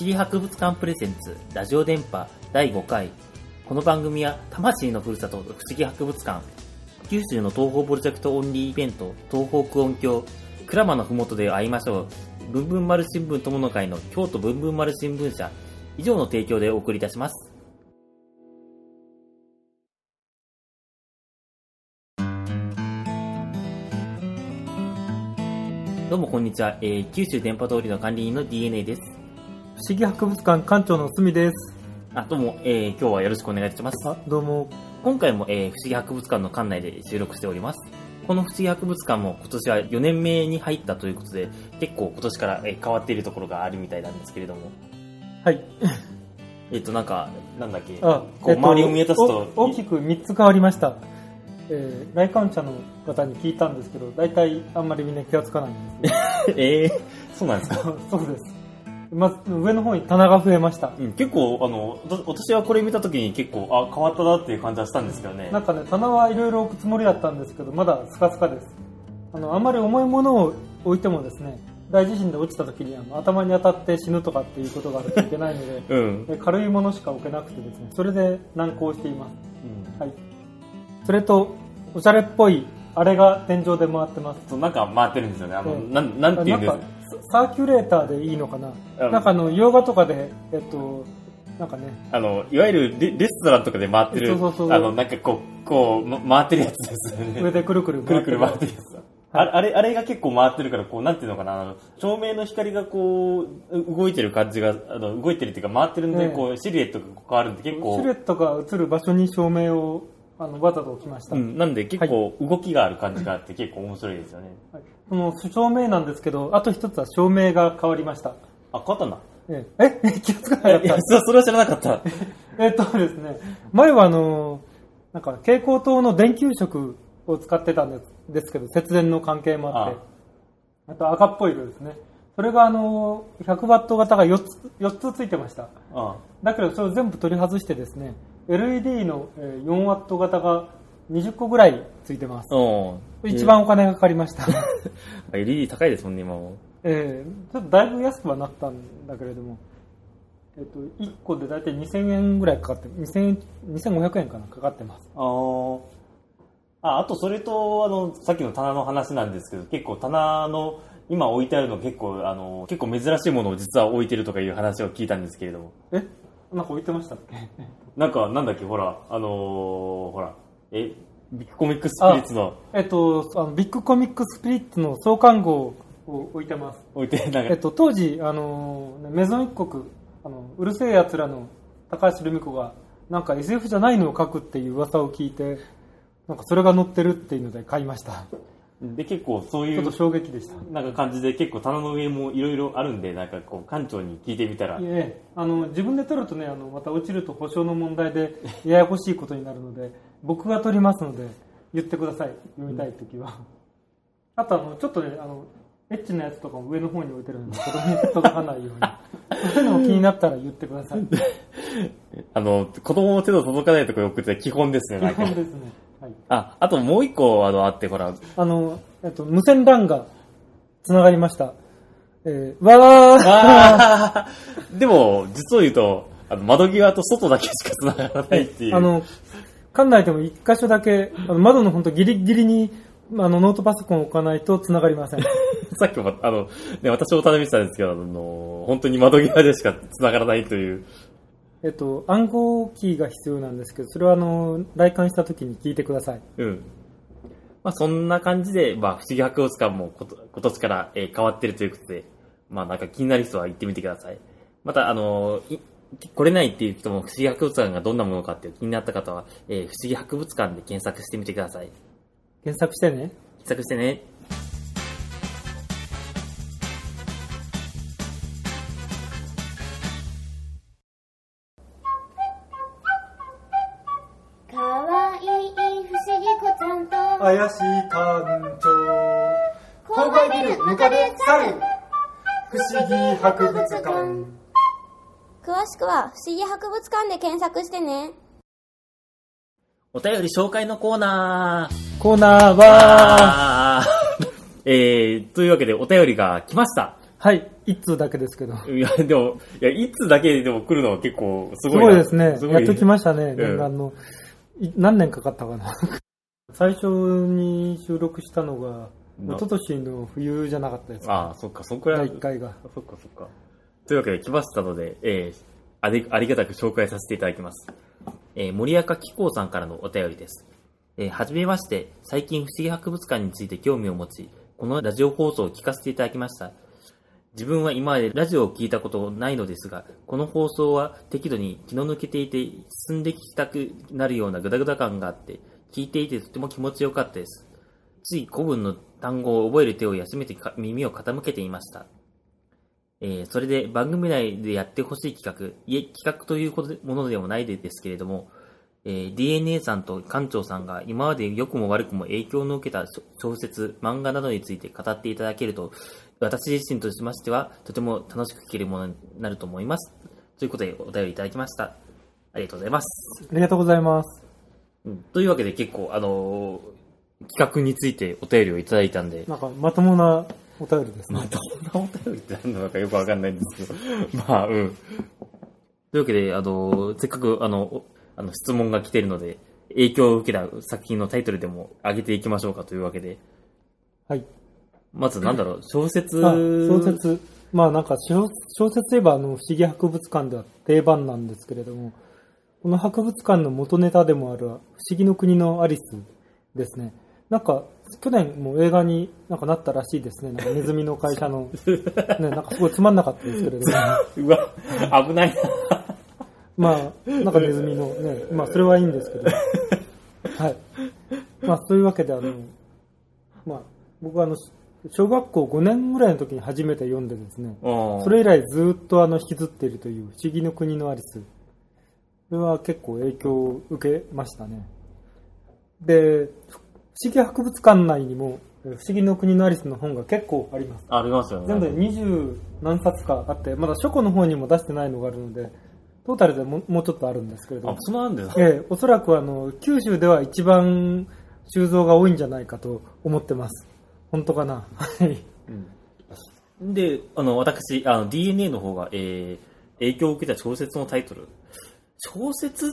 思議博物館プレゼンツラジオ電波第5回。この番組は魂のふるさと不思議博物館九州の東方プロジェクトオンリーイベント東方区音響鞍馬のふもとで会いましょうブンブン丸新聞友の会の京都ブンブン丸新聞社以上の提供でお送りいたします。どうもこんにちは、えー九州電波通りの管理人の DNA です。思議博物館館長のすみです。あどうも、えー今日はよろしくお願いいたしますあ、どうも。今回も、えー不思議博物館の館内で収録しております。この不思議博物館も今年は4年目に入ったということで、結構今年から、えー変わっているところがあるみたいなんですけれども。はい。えっ、と、なんか、なんだっけ、あ、こう周りを見渡すと、お大きく3つ変わりました。えー、来館者の方に聞いたんですけど、大体あんまりみんな気がつかないんです えー、そうなんですか？そうです。まず、上の方に棚が増えました。うん、結構、あの、わ私はこれ見たときに結構、あ、変わったなっていう感じはしたんですけどね。なんかね、棚はいろいろ置くつもりだったんですけど、まだスカスカです。あの、あんまり重いものを置いてもですね、大地震で落ちた時にあの頭に当たって死ぬとかっていうことがあるといけないので、うん。で軽いものしか置けなくてですね、それで難航しています。うんはい。それと、おしゃれっぽい、あれが天井で回ってます。そうなんか回ってるんですよね。あの、ええなん、なんていうんですか、サーキュレーターでいいのかな？うんなんかあの、洋画とかで、えっと、なんかね、あの、いわゆるレレストランとかで回ってる、そうそうそうあの、なんかこう、こう、ま回ってるやつですよね。上でくるくるくるくる回ってるやつだ。あれ、あれ、あれが結構回ってるから、こう、なんていうのかな、あの、照明の光がこう、う動いてる感じが、あの、動いてるっていうか、回ってるんで、ええこう、シルエットが変わるんで、結構シルエ、ットが映る場所に照明を、あの、わざと置きました。うん、なんで結構動きがある感じがあって、結構面白いですよね。はいこの照明なんですけど、あと一つは照明が変わりました。あ、変わったんだ。ええ、え？気がつかなかっいや、た。そそれは知らなかった。えっとですね、前はあの、なんか蛍光灯の電球色を使ってたんですですけど、節電の関係もあって、あと赤っぽい色ですね。それがあの、100ワット型が4つ、4つついてました。あだけどそれを全部取り外してですね、LED のえー4ワット型が20個ぐらいついてます。うん。一番お金がかかりました。えー LED 高いですもんね、今も。えーちょっとだいぶ安くはなったんだけれども、えっと、1個で大体2000円ぐらいかかって、2000円、2500円かな、かかってます。あーあ、あとそれと、あの、さっきの棚の話なんですけど、結構棚の、今置いてあるの結構、あの、結構珍しいものを実は置いてるとかいう話を聞いたんですけれども。え？なんか置いてましたっけ？なんか、なんだっけ、ほら、あのーほら、え、ビッグコミックスピリッツの？えっと、あのビッグコミックスピリッツの創刊号を置いてます。置いて、なんか、えっと、当時、あの、メゾン一国、あの、うるせえ奴らの高橋留美子が、なんか SF じゃないのを書くっていう噂を聞いて、なんかそれが載ってるっていうので買いました。で、結構そういうちょっと、衝撃でした。なんか感じで結構棚の上もいろいろあるんで、なんかこう、館長に聞いてみたら、いえ、あの、自分で取るとね、あの、また落ちると保証の問題でややこしいことになるので、僕が取りますので、言ってください。読みたいときは。あと、あの、ちょっとね、あの、エッチなやつとかも上の方に置いてるので、子供に届かないように。そういうのも気になったら言ってください。あの、子供の手の届かないところに置くって基本ですね、基本。ですね。はい。あ、あともう一個、あの、あって、ほら、あの、えっと、無線 LAN が繋がりました。えー、わーあーでも、実を言うと、あの窓際と外だけしか繋がらないっていう。あの、館内でも一箇所だけ、あの窓の本当ギリギリに、あの、ノートパソコンを置かないと繋がりません。さっきも、あの、ね、私も頼みてたんですけど、あの、本当に窓際でしか繋がらないという。えっと、暗号キーが必要なんですけど、それはあの、来館した時に聞いてください。うん。まあ、そんな感じで、まあ、不思議博物館もこと今年から、えー変わってるということで、まあ、なんか気になる人は行ってみてください。また、あの、い来れないっていう人も不思議博物館がどんなものかっていう気になった方は、えー不思議博物館で検索してみてください。検索してね。検索してね。怪しい館長。郊外ビルムカデ猿不思議博物館。詳しくは不思議博物館で検索してねお便り紹介のコーナー。コーナーは、あー えー、というわけでお便りが来ました。はい、一通だけですけど。いや、でも、いや、いつだけでも来るのは結構すすごいな。ごいですね。やっと来ましたね、ん念願の。い何年かかったかな。最初に収録したのが、な一昨年の冬じゃなかったですか。ああ、そっか、そんくらい。第1回が。そっかそっか。というわけで来ましたので、えーあり、ありがたく紹介させていただきます。えー森赤紀光さんからのお便りです。えーはじめまして、最近不思議博物館について興味を持ち、このラジオ放送を聞かせていただきました。自分は今までラジオを聞いたことないのですが、この放送は適度に気の抜けていて進んで聞きたくなるようなグダグダ感があって、聞いていてとても気持ちよかったです。つい古文の単語を覚える手を休めて耳を傾けていました。えーそれで番組内でやってほしい企画、いえ、企画というものでもないですけれども、えー DNA さんと館長さんが今まで良くも悪くも影響の受けた小小説、漫画などについて語っていただけると、私自身としましては、とても楽しく聞けるものになると思います。ということで、お便りいただきました。ありがとうございます。ありがとうございます。うんというわけで結構、あのー企画についてお便りをいただいたんで、なんか、まともなお便りですね。まあ、どんなお便りって何なのかよくわかんないんですけど。まあ、うん。というわけで、あの、せっかく、あの、おあの質問が来ているので、影響を受けた作品のタイトルでも上げていきましょうかというわけで、はい。まずなんだろう、小説？あ小説。まあなんか小小説といえばあの不思議博物館では定番なんですけれども、この博物館の元ネタでもある不思議の国のアリスですね。なんか去年も映画になんかなったらしいですね。なんかネズミの会社の、ね、なんかすごいつまんなかったですけれども、うわ、危ないな。まあなんかネズミのね、まあそれはいいんですけど、はい。まあそういうわけであの、まあ僕はあの、小学校5年ぐらいの時に初めて読んでですね、そそれ以来ずっとあの引きずっているという不思議の国のアリス。これは結構影響を受けましたね。で、不思議博物館内にも不思議の国のアリスの本が結構あります。ありますよね。全部で20何冊かあって、まだ書庫の方にも出してないのがあるので、トータルでももうちょっとあるんですけれどあ、そうなんですか。ええ、おそらくあの九州では一番収蔵が多いんじゃないかと思ってます。本当かな？はい。うんで、あの、私、あの、DNA の方が、えー、影響を受けた小説のタイトル。小説っ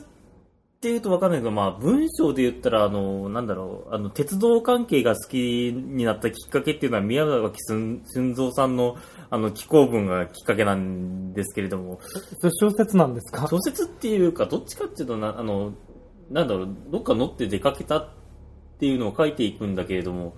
て言うとわかんないけど、まあ、文章で言ったら、あの、なんだろう、あの、鉄道関係が好きになったきっかけっていうのは、宮脇俊俊三さんの、あの、寄稿文がきっかけなんですけれども、小説なんですか？小説っていうか、どっちかっていうとな、あの、なんだろう、どっか乗って出かけたっていうのを書いていくんだけれども、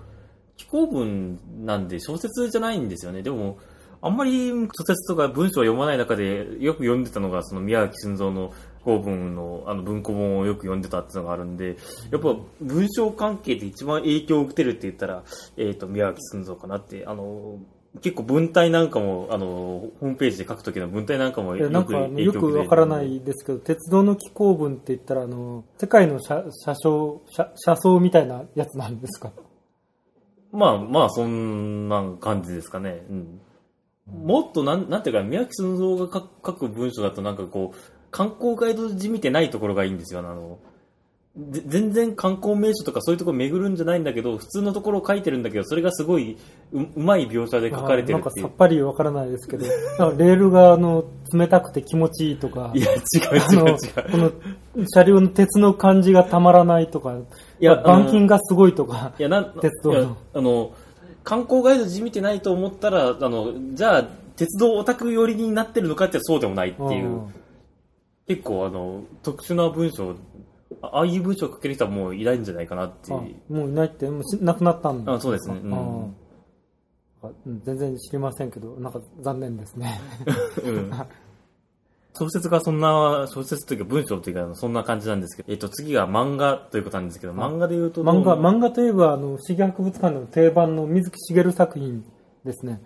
寄稿文なんで小説じゃないんですよね。でも、あんまり小説とか文章を読まない中でよく読んでたのが、その宮脇俊三の公文のあの文庫本をよく読んでたっていうのがあるんで、やっぱ文章関係で一番影響を受けてるって言ったら、えっ、と、宮脇俊三かなって、あの、結構文体なんかも、あの、ホームページで書くときの文体なんかもいやなんかよくわからな。いですけど、鉄道の機構文って言ったら、あの、世界の車車掌車、車窓みたいなやつなんですか？まあまあ、そんな感じですかね。うん。もっとなん、なんていうか、宮城俊三が書く文章だとなんかこう、観光ガイドじみてないところがいいんですよ。あの、ぜ全然観光名所とかそういうところ巡るんじゃないんだけど、普通のところを書いてるんだけど、それがすごい、ううまい描写で書かれてるっていうなんかさっ。ぱりわからないですけど、レールがあの冷たくて気持ちいいとかい、や、違う違う違う。この車両の鉄の感じがたまらないとか、いや板金がすごいとか、いや、なん、鉄道のあの、観光ガイドじみてないと思ったら、あの、じゃあ、鉄道オタク寄りになってるのかってそうでもないっていう。うん結構あの特殊な文章あああいう文章を書ける人はもういないんじゃないかなっていあうもういないって、もうし亡くなったんあそうですね。うん。全然知りませんけど、なんか残念ですね。うん。小説がそんな小説というか文章というかそんな感じなんですけど、えっと、次が漫画ということなんですけど漫画で言うと漫画、漫画といえば、あの、不思議博物館の定番の水木しげる作品ですね。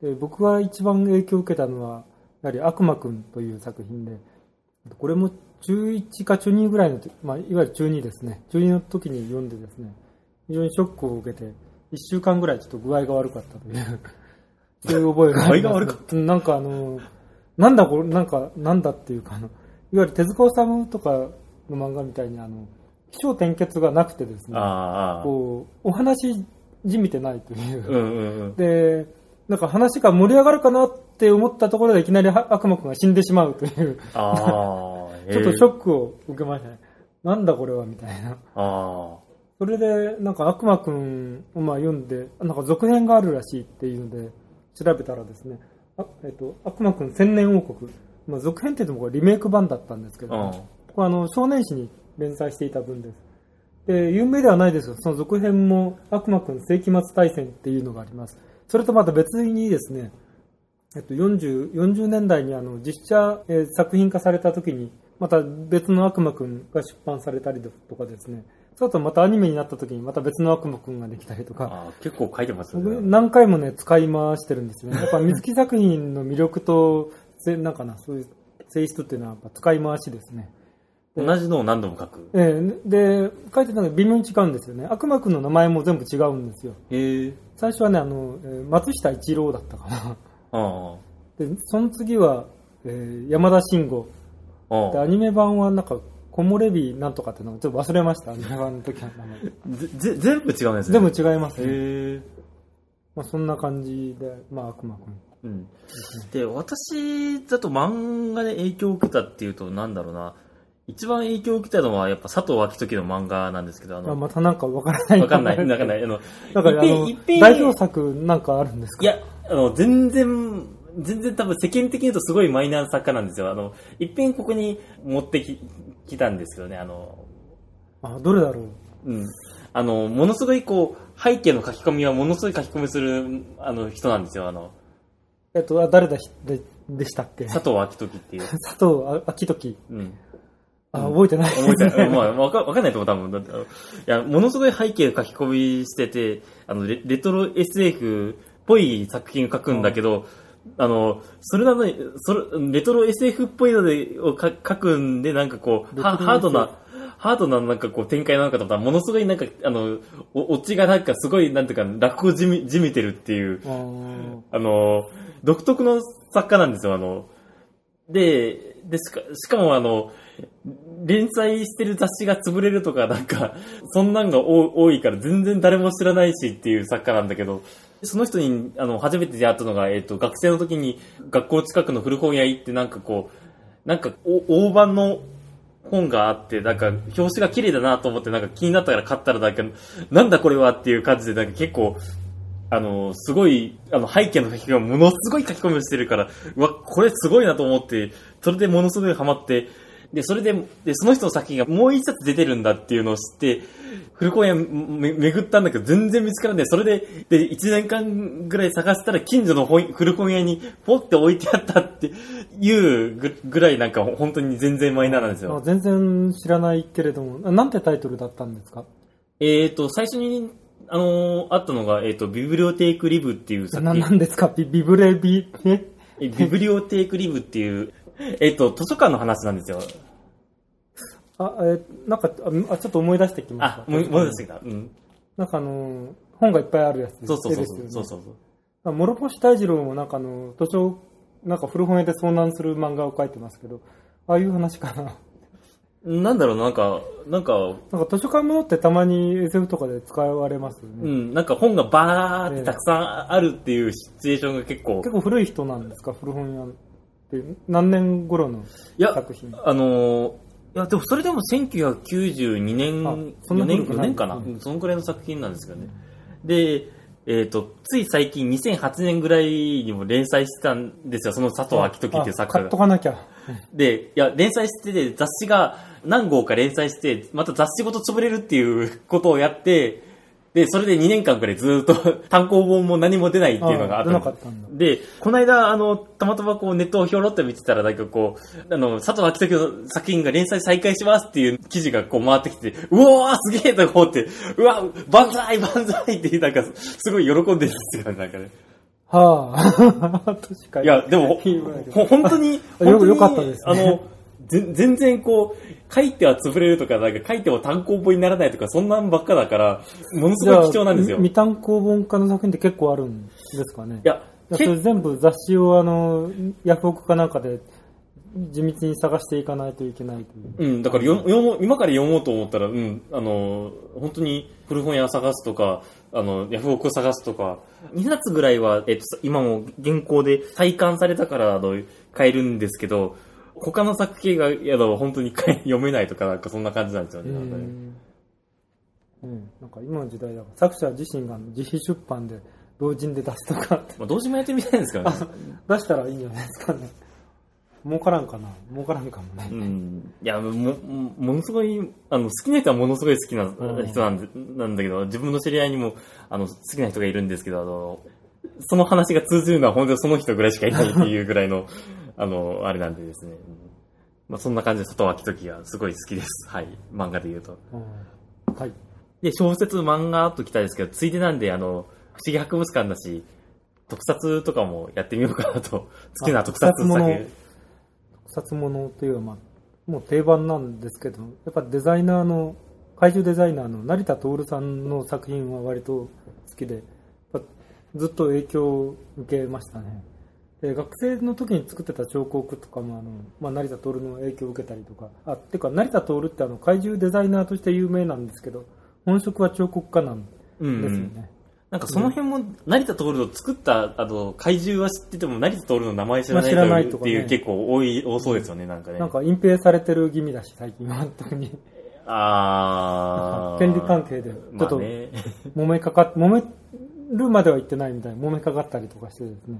で僕が一番影響を受けたのは、やはり悪魔くんという作品で、これも中1か中2ぐらいの時、まあ、いわゆる中2ですね。中2の時に読んでですね、非常にショックを受けて、1週間ぐらいちょっと具合が悪かったという、そういう覚えがあります、具合が悪かった なんかあの、なんだこれ、なんか、なんだっていうか、あの、いわゆる手塚治虫とかの漫画みたいに、あの、起承転結がなくてですね、こう、お話じみてないという。うんうんうんで、なんか話が盛り上がるかなって思ったところでいきなりは悪魔くんが死んでしまうという、ちょっとショク。ックを受けましたね。なんだこれはみたいな。あそれで、なんか悪魔くんをまあ読んで、なんか続編があるらしいっていうので、調べたらですね、あえっと、悪魔くん千年王国。まあ続編って言ってもこれリメイク版だったんですけあ、ど、うん。これあの、少年誌に連載していた分です。で、有名ではないですが、その続編も悪魔くん世紀末大戦っていうのがあります。それとまた別にですね、えっと、40, 40年代にあの実写、えー作品化された時に、また別の悪魔くんが出版されたりとかですね、その後またアニメになった時にまた別の悪魔くんができたりとか、結構書いてますね。何回もね、使い回してるんですよね。やっぱ 水木作品の魅力と、せなんかな、そういう性質っていうのはやっぱ使い回しですね。同じのを何度も書く？ええで、書いてたのが微妙に違うんですよね。悪魔くんの名前も全部違うんですよ。へえ。最初はね、あの、えー松下一郎だったかな。あで、その次は、えー山田慎吾。で、アニメ版はなんか、木漏れ日なんとかっていうのをちょっと忘れました、アニメ版の時の名前。あ。ぜぜ全部違うんですね。全部違いますね。へえ。まあ、そんな感じで、まあ、悪魔くん。うん。で、私だと漫画で影響を受けたっていうと、なんだろうな。一番影響を受けたのは、やっぱ佐藤昭時の漫画なんですけど、ああの、またなんかわからない。わかんない、わかんない。あの、なんか、あの一遍、代表作なんかあるんですか？いや、あの、全然、全然多分世間的に言うとすごいマイナー作家なんですよ。あの、一遍ここに持ってき、来たんですよね。あの、あ、どれだろう？うん。あの、ものすごいこう、背景の書き込みはものすごい書き込みする、あの、人なんですよ。あの、えっと、あ誰だしででしたっけ？佐藤昭時っていう。佐藤あ秋時。うん。あ、覚えてない。思いたい。まあ、わかわかんないと思う、多分。だっていや、ものすごい背景書き込みしてて、あの、レレトロ SF っぽい作品を書くんだけど、あの、それなのに、それ、レトロ SF っぽいので、をか書くんで、なんかこう、ハードな、ハードななんかこう展開なのかと思ったら、ものすごいなんか、あの、お、オチがなんかすごい、なんていうか、落語じみ、じみてるっていう、あの、独特の作家なんですよ、あの。で、で、しか、しかもあの、連載してる雑誌が潰れるとか、なんか、そんなんが多多いから全然誰も知らないしっていう作家なんだけど、その人に、あの、初めて出会ったのが、えっ、と、学生の時に学校近くの古本屋行って、なんかこう、なんか、大判の本があって、なんか、表紙が綺麗だなと思って、なんか気になったから買ったら、なんか、なんだこれはっていう感じで、なんか結構、あの、すごい、あの、背景の書き込みがものすごい書き込みをしてるから、うわ、これすごいなと思って、それでものすごいハマって、で、それで、で、その人の作品がもう一冊出てるんだっていうのを知って、古本屋め巡ったんだけど、全然見つからない。それで、で、1年間ぐらい探したら、近所の本古本屋にポって置いてあったっていうぐぐらいなんか本当に全然マイナーなんですよ。あ全然知らないけれども、あなんてタイトルだったんですか？えっ、と、最初に、あのーあったのが、えっ、と、ビブリオテイクリブっていう作な、品。なんですか？ビビブレビ、え？えビブリオテイクリブっていう、えっと、図書館の話なんですよ。あ、えなんか、あ、あちょっと思い出してきました。、あもう、戻してきた。うん。なんかあの、本がいっぱいあるやつそうそうそうですよね。そうそうそう。あ諸星大二郎もなんかあの、図書、なんか古本屋で遭難する漫画を書いてますけど、ああいう話かな。なんだろう、なんか、なんか、なんか図書館ものってたまに SF とかで使われますよね。うん、なんか本がバーってたくさんあるっていうシチュエーションが結構、結構古い人なんですか古本屋って。何年頃のいや、作品？あのーいや、でもそれでも1992年、あそんな4年、4古くない？年かな、うんうんそのくらいの作品なんですけどね。で、えっ、と、つい最近2008年ぐらいにも連載してたんですよ、その佐藤昭時っていう作家があ買っと。かなきゃ。で、いや、連載してて、雑誌が何号か連載して、また雑誌ごと潰れるっていうことをやって、で、それで2年間くらいずっと 単行本も何も出ないっていうのがあった出なのかったんだ。で、この間、あの、たまたまこうネットをひょろっと見てたら、なんかこう、あの、佐藤昭時の作品が連載再開しますっていう記事がこう回ってきて、うおーすげえと思って、うわ、万歳万歳って、なんか、すごい喜んでるんですよ、なんかね。はあ。確かに。いや、でも、本当に、あよ本当によかったですねあの、ぜ全然こう、書いては潰れるとか、なんか書いても単行本にならないとか、そんなんばっかだから、ものすごい貴重なんですよ。い未単行本化の作品って結構あるんですかね。や、いやそれ全部雑誌をあの、ヤフオクかなんかで地道に探していかないといけないう。うん、だから読読もう今から読もうと思ったら、うん、あの、本当に古本屋探すとか、あの、ヤフオク探すとか、2冊ぐらいは、えっと、今も現行で再刊されたから、あの、買えるんですけど、他の作品が、いや、本当に買え読めないとか、なんかそんな感じなんですよね。なんかねうん、なんか今の時代だから作者自身が自費出版で同人で出すとかってまあ、同時もやってみたいんですからね。出したらいいんじゃないですかね儲からんかな儲からんかもね、うん。いや、も、もものすごい、あの、好きな人はものすごい好きな人なんで、なんだけど、自分の知り合いにも、あの、好きな人がいるんですけど、あの、その話が通じるのは本当にその人ぐらいしかいないっていうぐらいの、あの、あれなんでですね。うんまあ、そんな感じで、外脇時はすごい好きです。はい。漫画で言うと。うんはいで、小説、漫画ときたいですけど、ついでなんで、あの、不思議博物館だし、特撮とかもやってみようかなと。好きな特撮特撮もの作特撮ものというのは、まあ、もう定番なんですけどやっぱデザイナーの怪獣デザイナーの成田徹さんの作品は割と好きでずっと影響を受けましたねで学生の時に作ってた彫刻とかもあの、まあ、成田徹の影響を受けたりとかあっていうか成田徹ってあの怪獣デザイナーとして有名なんですけど本職は彫刻家なんうんですよね、なんかその辺も、成田徹の作った、あの、怪獣は知ってても、成田徹の名前知らないとっていう結構多い、多そうですよね、なんかね。なんか隠蔽されてる気味だし最近は特にあー。権利関係でちょっと。揉めかかっ、揉めるまでは言ってないみたいな、揉めかかったりとかしてですね。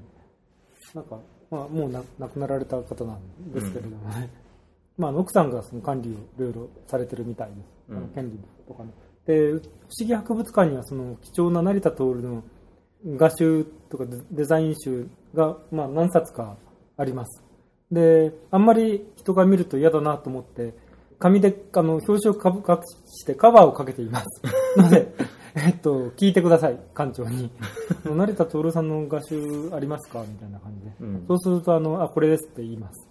なんか、まあ、もうな亡くなられた方なんですけれどもね。まあ、奥さんがその管理をいろいろされてるみたいです。うんあの権利とかね。で、不思議博物館にはその貴重な成田徹の画集とかデデザイン集が、まあ、何冊かあります。で、あんまり人が見ると嫌だなと思って、紙であの表紙をかぶ隠してカバーをかけています。ので、えっと、聞いてください、館長に。成田徹さんの画集ありますか？みたいな感じで。うんそうすると、あの、あ、これですって言います。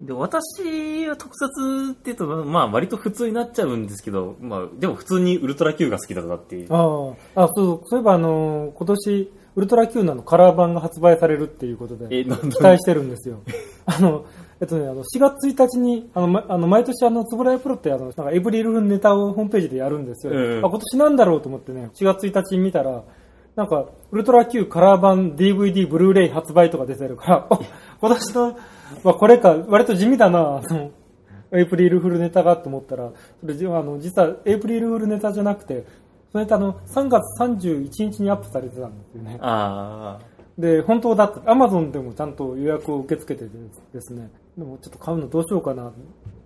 で、私は特撮って言うと、まあ割と普通になっちゃうんですけど、まあでも普通にウルトラ Q が好きだったっていう。ああ、あそう、そういえばあの、今年、ウルトラ Q のあのカラー版が発売されるっていうことで、期待してるんですよ。あの、えっとね、あの、4月1日に、あの、ま、あの毎年あの、つぶらやプロってあの、なんかエブリルフネタをホームページでやるんですよ。うんあ、今年なんだろうと思ってね、4月1日に見たら、なんか、ウルトラ Q カラー版 DVD ブルーレイ発売とか出てるから、あ 今年の、まあ、これか、割と地味だな、その、エイプリルフルネタがと思ったら、それじあの実はエイプリルフルネタじゃなくて、それってあの、3月31日にアップされてたんですよね。あで、本当だって、アマゾンでもちゃんと予約を受け付けててですね、でもちょっと買うのどうしようかなっ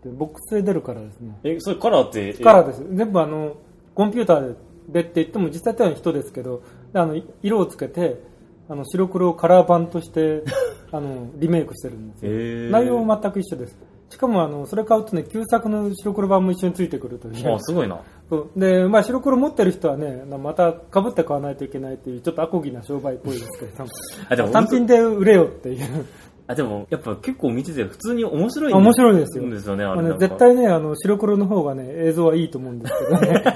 て、ボックスで出るからですね。ー。え、それカラーって、えカラーです。全部あの、コンピューターでって言っても実際は人ですけど、であの、色をつけて、あの、白黒をカラー版として、あの、リメイクしてるんですよ。内容は全く一緒です。しかもあの、それ買うとね、旧作の白黒版も一緒についてくるという。あ、すごいな。そうで、まあ、白黒持ってる人はね、また被って買わないといけないっていう、ちょっとアコギな商売っぽいですけれども、あ、でも、単品で売れよっていう。あ、でも、やっぱ結構見てて普通に面白い面白いですよですよね、あれね。絶対ね、あの、白黒の方がね、映像はいいと思うんですけどね。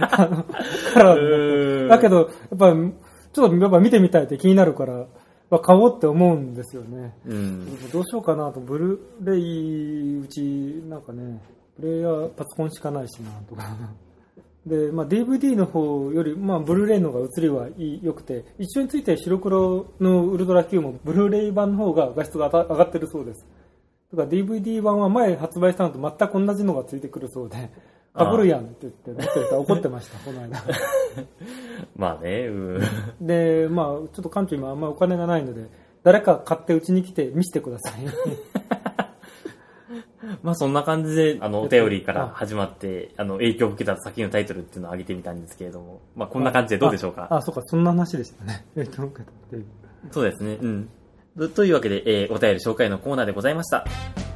だけど、やっぱ、ちょっとやっぱ見てみたいって気になるから、まあ、買おうって思うんですよね。うん。どうしようかなと、ブルーレイ、うち、なんかね、プレイヤーパソコンしかないしな、とか。で、まあ、DVD の方より、まあ、ブルーレイの方が映りはいい良くて、一緒について白黒のウルトラ Q もブルーレイ版の方が画質が上がってるそうです。だから DVD 版は前発売したのと全く同じのがついてくるそうで、かぶるやんって言って、持ってる人は怒ってました、この間。まあね、うん。で、まあ、ちょっと館長今あんまお金がないので、誰か買ってうちに来て見せてください。まあそんな感じで、あの、お便りから始まって、あの、影響を受けた作品のタイトルっていうのを挙げてみたんですけれども、まあこんな感じでどうでしょうか？あ、あそうか、そんな話でしたね。影響を受けたっていう。そうですね、うん。とというわけで、えーお便り紹介のコーナーでございました。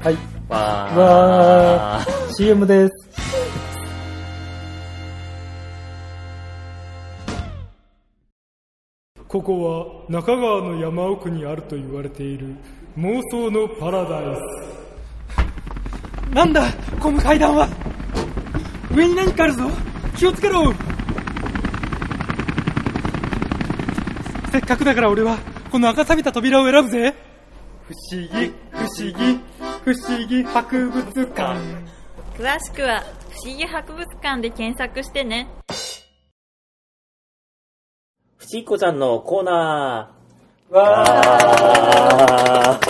はい。わー。わー CM です。ここは中川の山奥にあると言われている妄想のパラダイス。なんだこの階段は。上に何かあるぞ。気をつけろ。せっかくだから俺はこの赤錆びた扉を選ぶぜ。不思議、不思議、不不思議博物館。詳しくは不思議博物館で検索してね。ふしいこちゃんのコーナー。わあー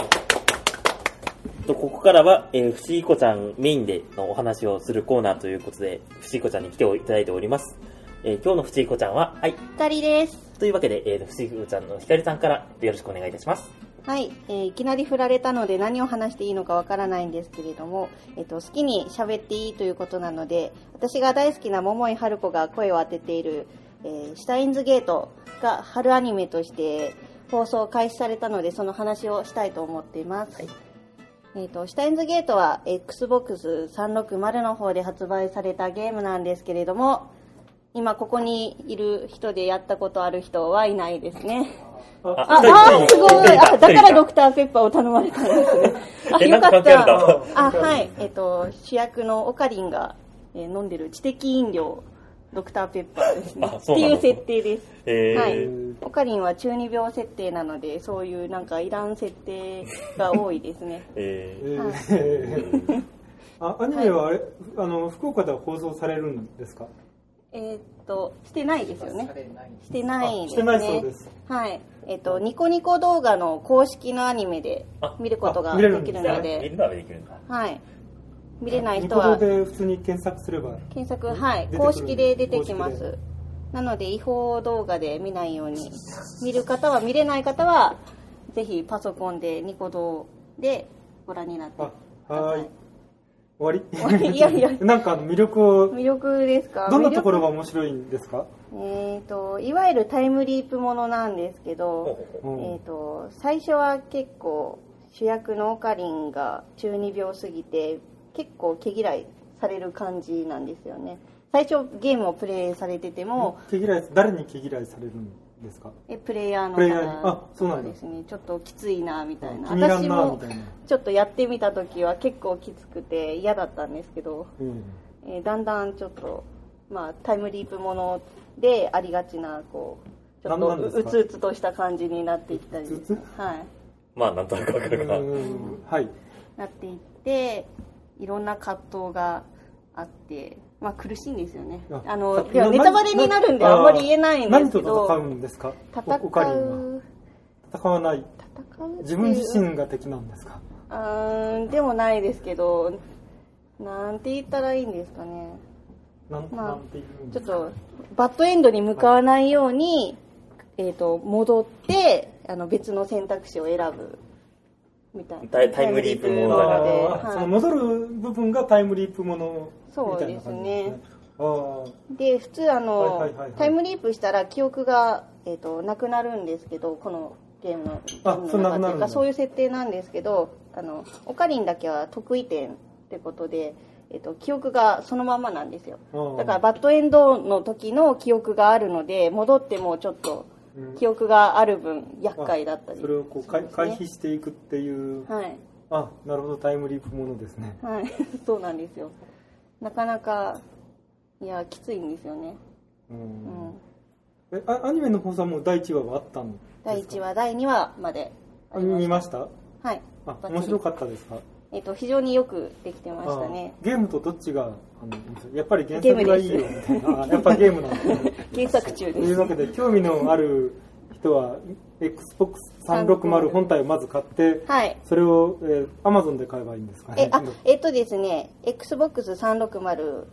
とここからは、えー、ふしいこちゃんメインでのお話をするコーナーということで、ふしいこちゃんに来ていただいております。えー今日のふしいこちゃんは、はい。二人です。というわけで、えー、ふしいこちゃんのひかりさんからよろしくお願いいたします。はい、えーいきなり振られたので何を話していいのかわからないんですけれども、えっと、好きに喋っていいということなので私が大好きな桃井春子が声を当てている、えーシュタインズゲートが春アニメとして放送開始されたのでその話をしたいと思っています、えっとシュタインズゲートは XBOX360 の方で発売されたゲームなんですけれども今ここにいる人でやったことある人はいないですねああ、すごい。あ、だからドクターペッパーを頼まれたんですね。あ、えよかった。あ、はい。えっと、主役のオカリンが、えー飲んでる知的飲料、ドクターペッパーですね。あってそうなんだいう設定です。えーはい。オカリンは中二病設定なので、そういうなんかいらん設定が多いですね。ええーあアニメはあれ、あの福岡では放送されるんですか？えーっと、してないですよね。してないですね。あしてないそうです。はい。えっと、ニコニコ動画の公式のアニメであ見ることがあ見れるんできですねるので、見るのはできるんだ。はい。見れない人はで普通に検索すれば検索、はい公式で出てきます。なので違法動画で見ないように見る方は見れない方はぜひパソコンでニコ動でご覧になって。あくださはーい終わり？いやいや。なんか魅力を魅力ですか？どんなところがが面白いんですか、えー、といわゆるタイムリープものなんですけど、うんえー、と最初は結構主役のオカリンが中二病すぎて結構毛嫌いされる感じなんですよね。最初ゲームをプレイされてても、毛嫌い誰に毛嫌いされるんですか？えプレイヤーのプレイヤーに方あそうなんだ。ですね。ちょっときついなみたいな。気に入らん私もちょっとやってみた時は結構きつくて嫌だったんですけど、うん。えーだんだんちょっと、まあ、タイムリープものでありがちなこうちょっとうつうつとした感じになっていったり。うつうつ？はい。まあ、なんとなくわかるかはい。なっていっていろんな葛藤があって、まあ、苦しいんですよね。あのさではネタバレになるんでああんまり言えないんですけど。何と戦うんですか？戦う。戦わない。戦う自分自身が敵なんですか？うーんでもないですけどなんて言ったらいいんですかね。まあちょっとバッドエンドに向かわないように、えー、と戻ってあの別の選択肢を選ぶみたいな。タイタイムリープものだからあで、ーそのはい、戻る部分がタイムリープものみたいな感じですそうですねで普通あの、はいはいはいはい。タイムリープしたら記憶が、えー、となくなるんですけどこのゲームのあそんなくなるかそういう設定なんですけどあのオカリンだけは得意点ってことで、えー、と記憶がそのままなんですよ。うんだからバッドエンドの時の記憶があるので戻ってもちょっとうん記憶がある分厄介だったりそれをこう回避していくっていう。はい。あなるほどタイムリープものですね。はい。そうなんですよ。なかなかいやきついんですよね。ううん。んえあアニメの放送はもう第1話はあったんですか？第1話第2話まであ見ました？はい。あ面白かったですか？えっと非常によくできてましたね。あゲームとどっちがやっぱり原作がいいよみたいなあやっぱゲームなん原作中とです。いうわけで興味のある人は XBOX360 本体をまず買ってはい。それを、えー、Amazon で買えばいいんですか？ねえあえっとですね XBOX360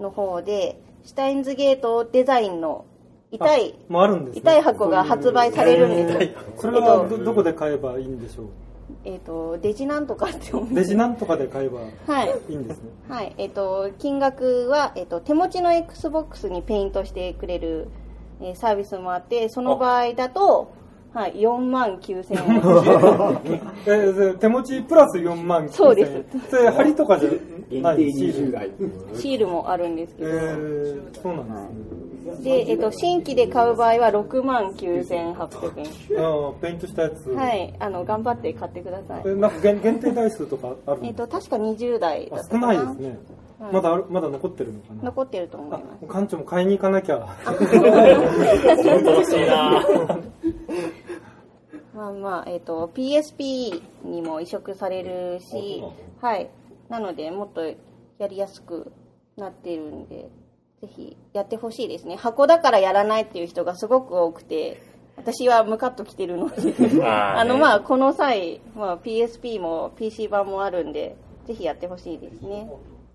の方でシュタインズゲートデザインの痛いあもうあるんですね。痛い箱が発売されるんです。それはどどこで買えばいいんでしょう？えっとデジなんとかって思う。デジなんとかで買えばはいいいんですね。はい、えっ、と、金額は、えっ、と、手持ちの XBOX にペイントしてくれる、えーサービスもあって、その場合だと、はい、4万9000円。えー手持ちプラス4万9000円。そうです。それ針とかじゃない？限定シール20台。シールもあるんですけえど。ー、そうなんですね。で、えっ、と、新規で買う場合は6万9800円。ああペイントしたやつ。はい、あの、頑張って買ってください。えなんか限限定台数とかあるんえっ、ですかと、確か20代だったかな。ないですね、まだあるまだ残ってるのかな？残ってると思いあます。館長も買いに行かなきゃ。楽 しいな まあまあ、えっ、と、PSP にも移植されるし、はい。なので、もっとやりやすくなっているんで、ぜひやってほしいですね。箱だからやらないっていう人がすごく多くて、私はムカッときてるので、あーあの、まあ、この際、まあ、PSP も PC 版もあるんで、ぜひやってほしいですね。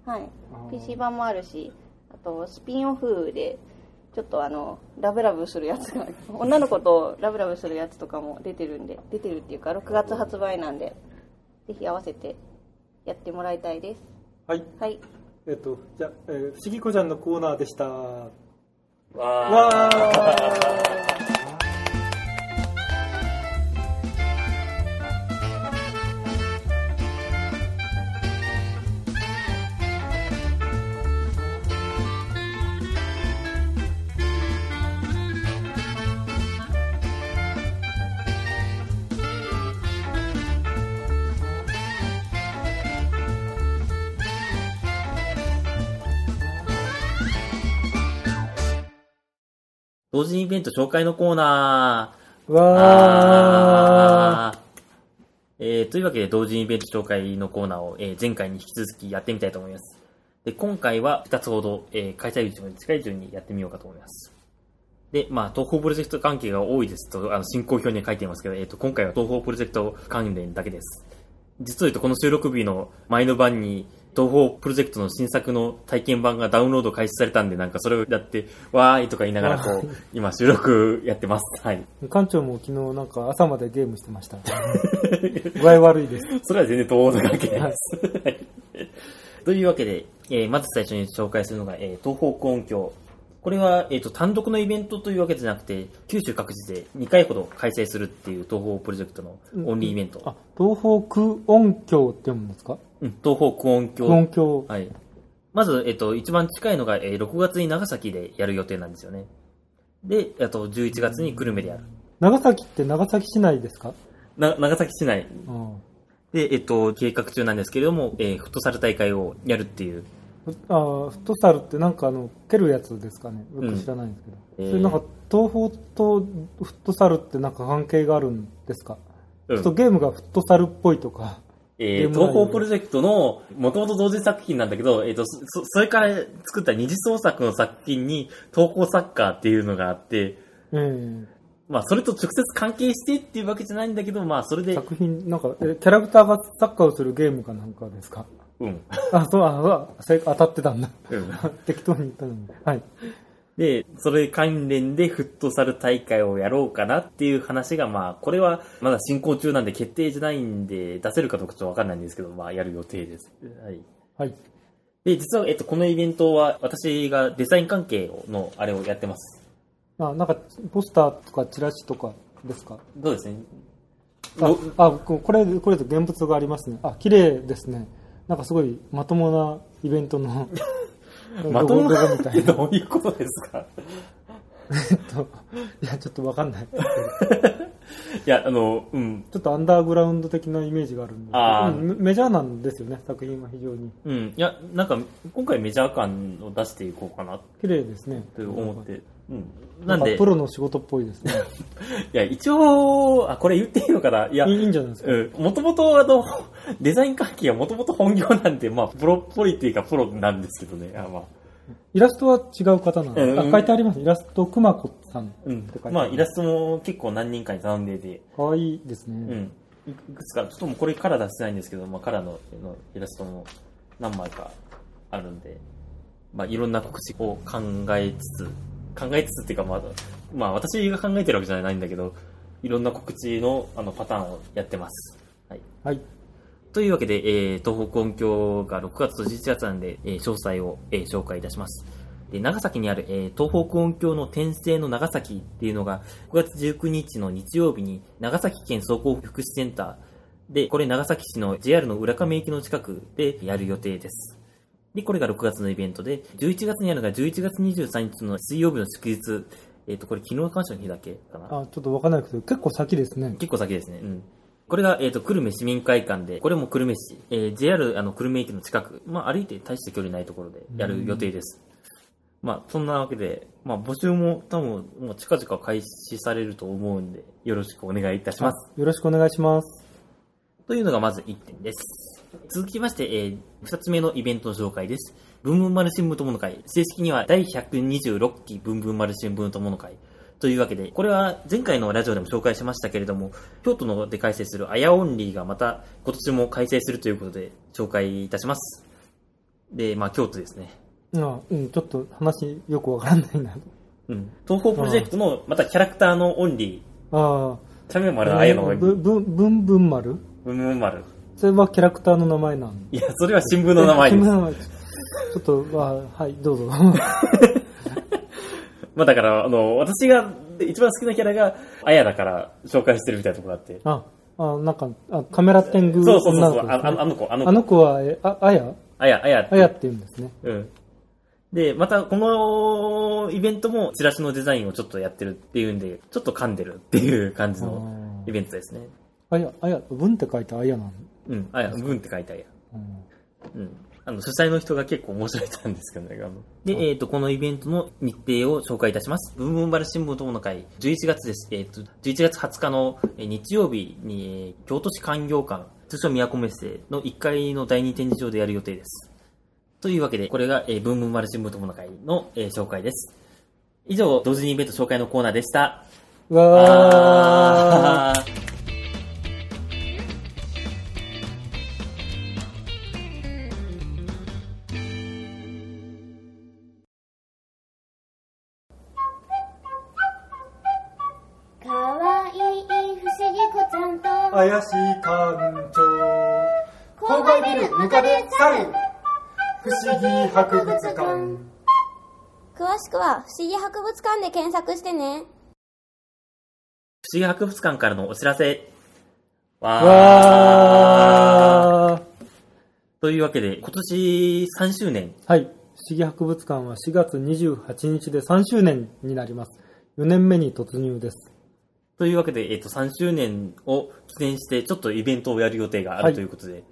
はい。PC 版もあるし、あと、スピンオフで、ちょっとあの、ラブラブするやつが、女の子とラブラブするやつとかも出てるんで、出てるっていうか、6月発売なんで、ぜひ合わせてやってもらいたいです。はい。はい。えっと、じゃあ、え思議子ちゃんのコーナーでした。わわー。ー同時イベント紹介のコーナー。わー。えーというわけで、同時イベント紹介のコーナーを、えー前回に引き続きやってみたいと思います。で、今回は2つほど、えー開催日まで近い順にやってみようかと思います。で、まあ、東方プロジェクト関係が多いですと、あの、進行表には書いていますけど、えっ、と、今回は東方プロジェクト関連だけです。実を言うと、この収録日の前の晩に、東方プロジェクトの新作の体験版がダウンロード開始されたんで、なんかそれをやって、わーいとか言いながら、こう、今収録やってます。は い。館長も昨日なんか朝までゲームしてました。具合悪いです。それは全然東方と関係ないです。はいというわけで、えーまず最初に紹介するのが、えー東方区音響。これは、えっ、と、単独のイベントというわけじゃなくて、九州各地で2回ほど開催するっていう東方プロジェクトのオンリーイベント。あ、東方空音響って読むんですか？うん、東方区音響。空音響。はい。まず、えっ、と、一番近いのが、えー6月に長崎でやる予定なんですよね。で、あと11月に久留米でやる。長崎って長崎市内ですか？な長崎市内うん。で、えっ、と、計画中なんですけれども、えーフットサル大会をやるっていう。あーフットサルってなんかあの、蹴るやつですかね。よく知らないんですけど。うんそれなんか、東方とフットサルってなんか関係があるんですか、うん。ちょっとゲームがフットサルっぽいとか。えー、東方プロジェクトの、もともと同時作品なんだけど、えっ、と、そ、それから作った二次創作の作品に、東方サッカーっていうのがあって、えまあ、それと直接関係してっていうわけじゃないんだけど、まあ、それえで、作品、なんか、えキャラクターがサッカーをするゲームかなんかですか？うん。あ、そう、あ、あ正当たってたんだ。うん 適当に言ったのに。はい。で、それ関連でフットサル大会をやろうかなっていう話が、まあ、これはまだ進行中なんで決定じゃないんで、出せるかどうかちょっとわかんないんですけど、まあ、やる予定です。はい。はい。で、実は、えっと、このイベントは、私がデザイン関係の、あれをやってます。あ、なんか、ポスターとかチラシとかですか？そうですね。あ、あここれ、これで現物がありますね。あ、綺麗ですね。なんかすごいまともなイベントの まともなみたいな。どういうことですか？えっといや、ちょっとわかんない。いや、あの、うん。ちょっとアンダーグラウンド的なイメージがあるんで。あーうんメメジャーなんですよね、作品は非常に。うん。いや、なんか、今回メジャー感を出していこうかな綺麗ですね。と思って。うん。ななんんで、かプロの仕事っぽいですね。いや、一応、あ、これ言っていいのかな？いや、いいんじゃないですか。うん。もともと、あの、デザイン関係はもともと本業なんで、まあ、プロっぽいっていうか、プロなんですけどね。あまあ、イラストは違う方なんで、うんあ、書いてあります。イラスト、くまこさんってうん書いてあ。る。まあ、イラストも結構何人かに頼んでて、かわいいですね。うん。いくつか、ちょっともうこれカラー出してないんですけど、まあ、カラーののイラストも何枚かあるんで、まあ、いろんな告知を考えつつ、考えつつっていうか、まあ、まあ、私が考えてるわけじゃないんだけど、いろんな告知のあのパターンをやってます。はい。はい。というわけで、えー東北音響が6月と11月なんで、えー詳細を、えー紹介いたします。で長崎にある、えー東北音響の転生の長崎っていうのが、5月19日の日曜日に長崎県総合福祉センターで、これ長崎市の JR の浦上駅の近くでやる予定です。で、これが6月のイベントで、11月にあるのが11月23日の水曜日の祝日、えっ、と、これ昨日感謝の日だけかな。あ、ちょっとわかんないけど、結構先ですね。結構先ですね。うん。これが、えっ、と、久留米市民会館で、これも久留米市、えー JR あの久留米駅の近く、まあ歩いて大して距離ないところでやる予定です。まあそんなわけで、まあ募集も多分もう近々開始されると思うんで、よろしくお願いいたします。よろしくお願いします。というのがまず1点です。続きまして、えー、二つ目のイベントの紹介です。ブンブン丸新聞友の会。正式には第126期ブンブン丸新聞友の会。というわけで、これは前回のラジオでも紹介しましたけれども、京都ので開催するあやオンリーがまた今年も開催するということで紹介いたします。で、まあ京都ですね。あうん、ちょっと話よくわからないな。うん。東方プロジェクトのまたキャラクターのオンリあー、チャンメンあ。丸のあやのオンリー、ぶぶぶんぶん丸？ブンブン丸。それはキャラクターの名前なんいや、それは新聞の名前です。え新聞の名前ちょっと、あはい、どうぞ。まあだから、あの、私が一番好きなキャラが、あやだから紹介してるみたいなところがあって。あ、あ、なんか、あカメラ天狗そうそうそうそう、あああの子、あの子。あの子は、え、あ、あや？あや、あやってあやって言うんですね。うん。で、またこのイベントもチラシのデザインをちょっとやってるっていうんで、ちょっと噛んでるっていう感じのイベントですね。あや、あや、文って書いてあやなの。うん。あや、文って書いてあや。うんうん。あの、主催の人が結構面白い人なんですけどね。あので、えっ、と、このイベントの日程を紹介いたします。ブンブンバル新聞友の会、11月です。えっ、と、11月20日のえー日曜日に、えー京都市産業館、通称都メッセの1階の第2展示場でやる予定です。というわけで、これが、えー、ブンブンバル新聞友の会の、えー紹介です。以上、同時にイベント紹介のコーナーでした。うわー。博物館。詳しくは不思議博物館で検索してね不思議博物館からのお知らせ。わー。わー。というわけで、今年3周年。はい。不思議博物館は4月28日で3周年になります。4年目に突入です。というわけで、えっ、と、3周年を記念して、ちょっとイベントをやる予定があはいるということで、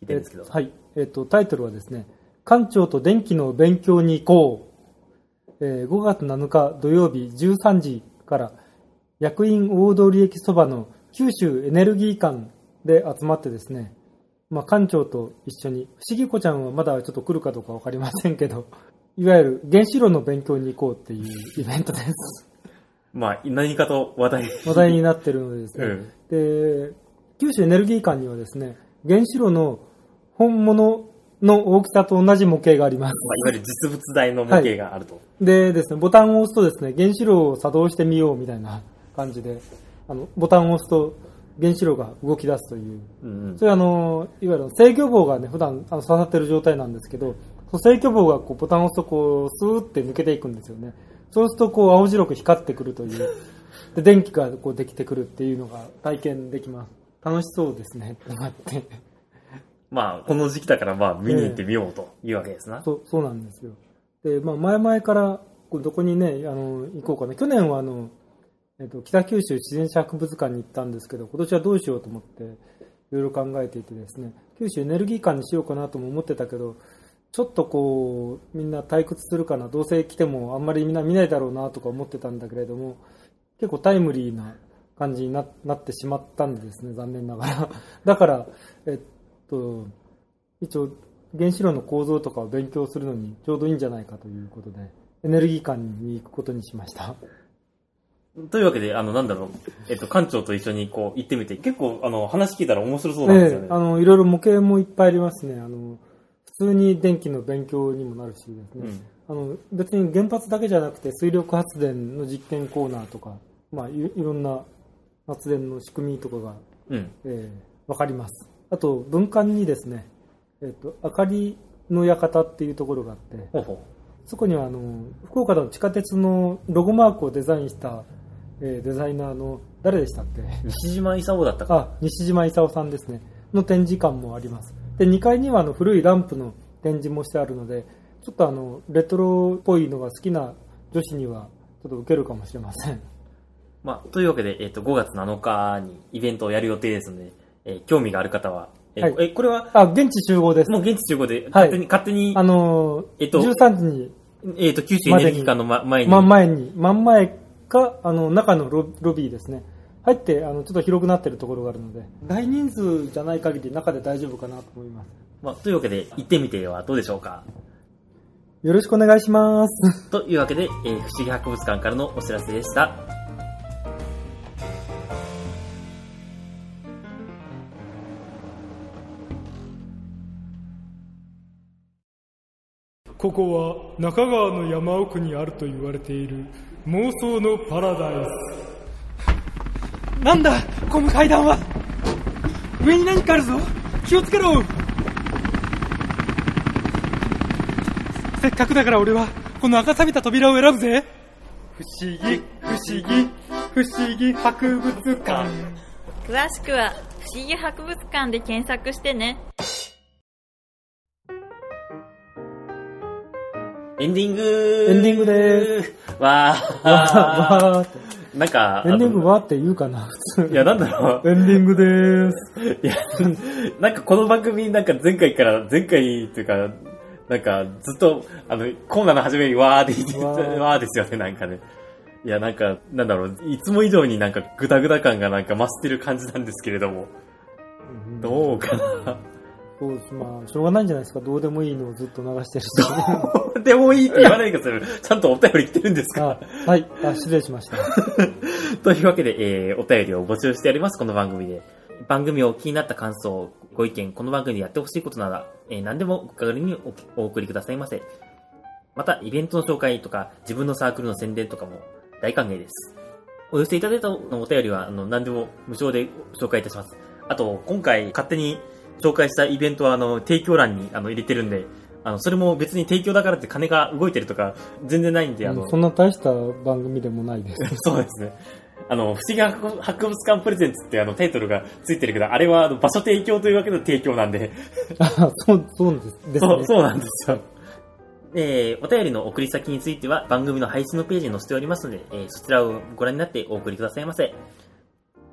聞いてるんですけど。えはい。えっ、と、タイトルはですね、館長と電気の勉強に行こう。えー5月7日土曜日13時から、役員大通駅そばの九州エネルギー館で集まってですね、まあ、館長と一緒に、不思議子ちゃんはまだちょっと来るかどうかわかりませんけど、いわゆる原子炉の勉強に行こうっていうイベントです。まあ、何かと話題。話題になってるのでですね、うんで九州エネルギー館にはですね原子炉の本物の大きさと同じ模型があります。まあ、いわゆる実物大の模型があると。でですねボタンを押すとですね原子炉を作動してみようみたいな感じであのボタンを押すと原子炉が動き出すという。うんうん。それはあのいわゆる制御棒がね普段あの刺さってる状態なんですけどその制御棒がこうボタンを押すとこうスーって抜けていくんですよね。そうするとこう青白く光ってくるという。で電気がこうできてくるっていうのが体験できます。楽しそうですね。ってなってまあ、この時期だから、まあ、見に行ってみようというわけですな。そうそうなんですよ。で、まあ、前々からどこにねあの行こうかな去年はあの、えっと、北九州自然史博物館に行ったんですけど今年はどうしようと思っていろいろ考えていてですね。九州エネルギー館にしようかなとも思ってたけどちょっとこうみんな退屈するかな。どうせ来てもあんまりみんな見ないだろうなとか思ってたんだけれども結構タイムリーな感じにななってしまったんですね残念ながら。だからえっと一応原子炉の構造とかを勉強するのにちょうどいいんじゃないかということでエネルギー館に行くことにしました。というわけで、あの、なんだろう、えっと、館長と一緒にこう行ってみて、結構、あの、話聞いたら面白そうなんですよね。ええあのいろいろ模型もいっぱいありますね。あの普通に電気の勉強にもなるしですね、うん。あの別に原発だけじゃなくて水力発電の実験コーナーとか、まあ、いいろんな発電の仕組みとかが、うん。えー、分かりますあと文館にですね、えっと明かりの館っていうところがあってほうほそこにはあの福岡の地下鉄のロゴマークをデザインした、えーデザイナーの誰でしたっけ？う。西島勲だったか。あ西島勲さんですねの展示館もありますで2階にはあの古いランプの展示もしてあるのでちょっとあのレトロっぽいのが好きな女子にはちょっと受けるかもしれませんまあ、というわけで、えっと、5月7日にイベントをやる予定ですので、えー興味がある方は、えはい。え、これは、あ現地集合です。もう現地集合で、勝手に、勝手に、あのーえっと13時にえっと、九州エネルギー館のま前に、真ん前に真ん前かあの中のロロビーですね。入ってあのちょっと広くなってるところがあるので。大人数じゃない限り中で大丈夫かなと思います。まあ、というわけで、行ってみてはどうでしょうか？よろしくお願いします。というわけで、えー不思議博物館からのお知らせでした。ここは中川の山奥にあると言われている妄想のパラダイなんだこの階段は。上に何かあるぞ。気をつけろ。せっかくだから俺はこの赤錆びた扉を選ぶぜ。不思議不思議不思議博物館。詳しくは不思議博物館で検索してねエンディングエンディングでーす。わー。わーってなんか、エンディングあのわーって言うかな普通いや、なんだろう。エンディングでーすいや、なんかこの番組なんか前回から、前回っていうか、なんかずっと、あの、コーナーの始めにわーって言ってわーわーですよね、なんかね。いや、なんか、なんだろう、いつも以上になんかグダグダ感がなんか増してる感じなんですけれども、どうかな。そうですまあしょうがないんじゃないですかどうでもいいのをずっと流してるしどうでもいいって言わないでください。ちゃんとお便り来てるんですか？あはいあ失礼しました というわけで、えー、お便りを募集しております、この番組で。番組を気になった感想、ご意見、この番組でやってほしいことなら、えー、何でもお気軽におお送りくださいませ。また、イベントの紹介とか、自分のサークルの宣伝とかも大歓迎です。お寄せいただいたのお便りは、あの、何でも無償で紹介いたします。あと、今回勝手に紹介したイベントは、あの、提供欄にあの入れてるんで、あの、それも別に提供だからって金が動いてるとか、全然ないんで、あの、そんな大した番組でもないです そうですね。あの、不思議博博物館プレゼンツってあのタイトルがついてるけど、あれはあの場所提供というわけの提供なんで、あそうそうですですねそうそうなんですよ。えー、お便りの送り先については番組の配信のページに載せておりますので、えーそちらをご覧になってお送りくださいませ。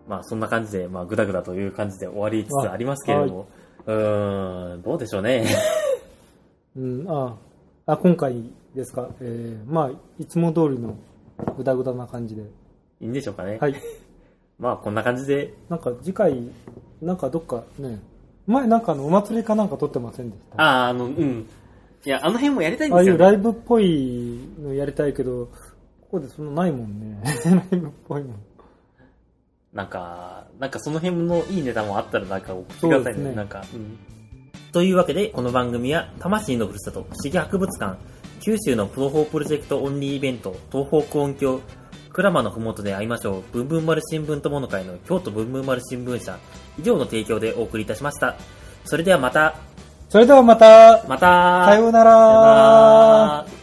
まあそんな感じで、まあグダグダという感じで終わりつつありますけれども、うーん、どうでしょうね。うん、ああ、今回ですか？えー、まあ、いつも通りのグダグダな感じで。いいんでしょうかね。はい。まあこんな感じで、なんか次回、なんかどっかね、前なんかあのお祭りかなんか撮ってませんでした？あああ、あの、うん。いや、あの辺もやりたいんであいうすよ、ね。ライブっぽいのやりたいけど、ここでそんなないもんね。ライブっぽいの。なんか、なんかその辺のいいネタもあったらなんか送ってくださいね。ね。なんか、というわけで、この番組は、魂のふるさと、不思議博物館、九州の東方プロジェクトオンリーイベント、東方区音響、鞍馬のふもとで会いましょう、ブンブン丸新聞友の会の京都ブンブン丸新聞社、以上の提供でお送りいたしました。それではまた、それではまた、また、さようなさようなら。ら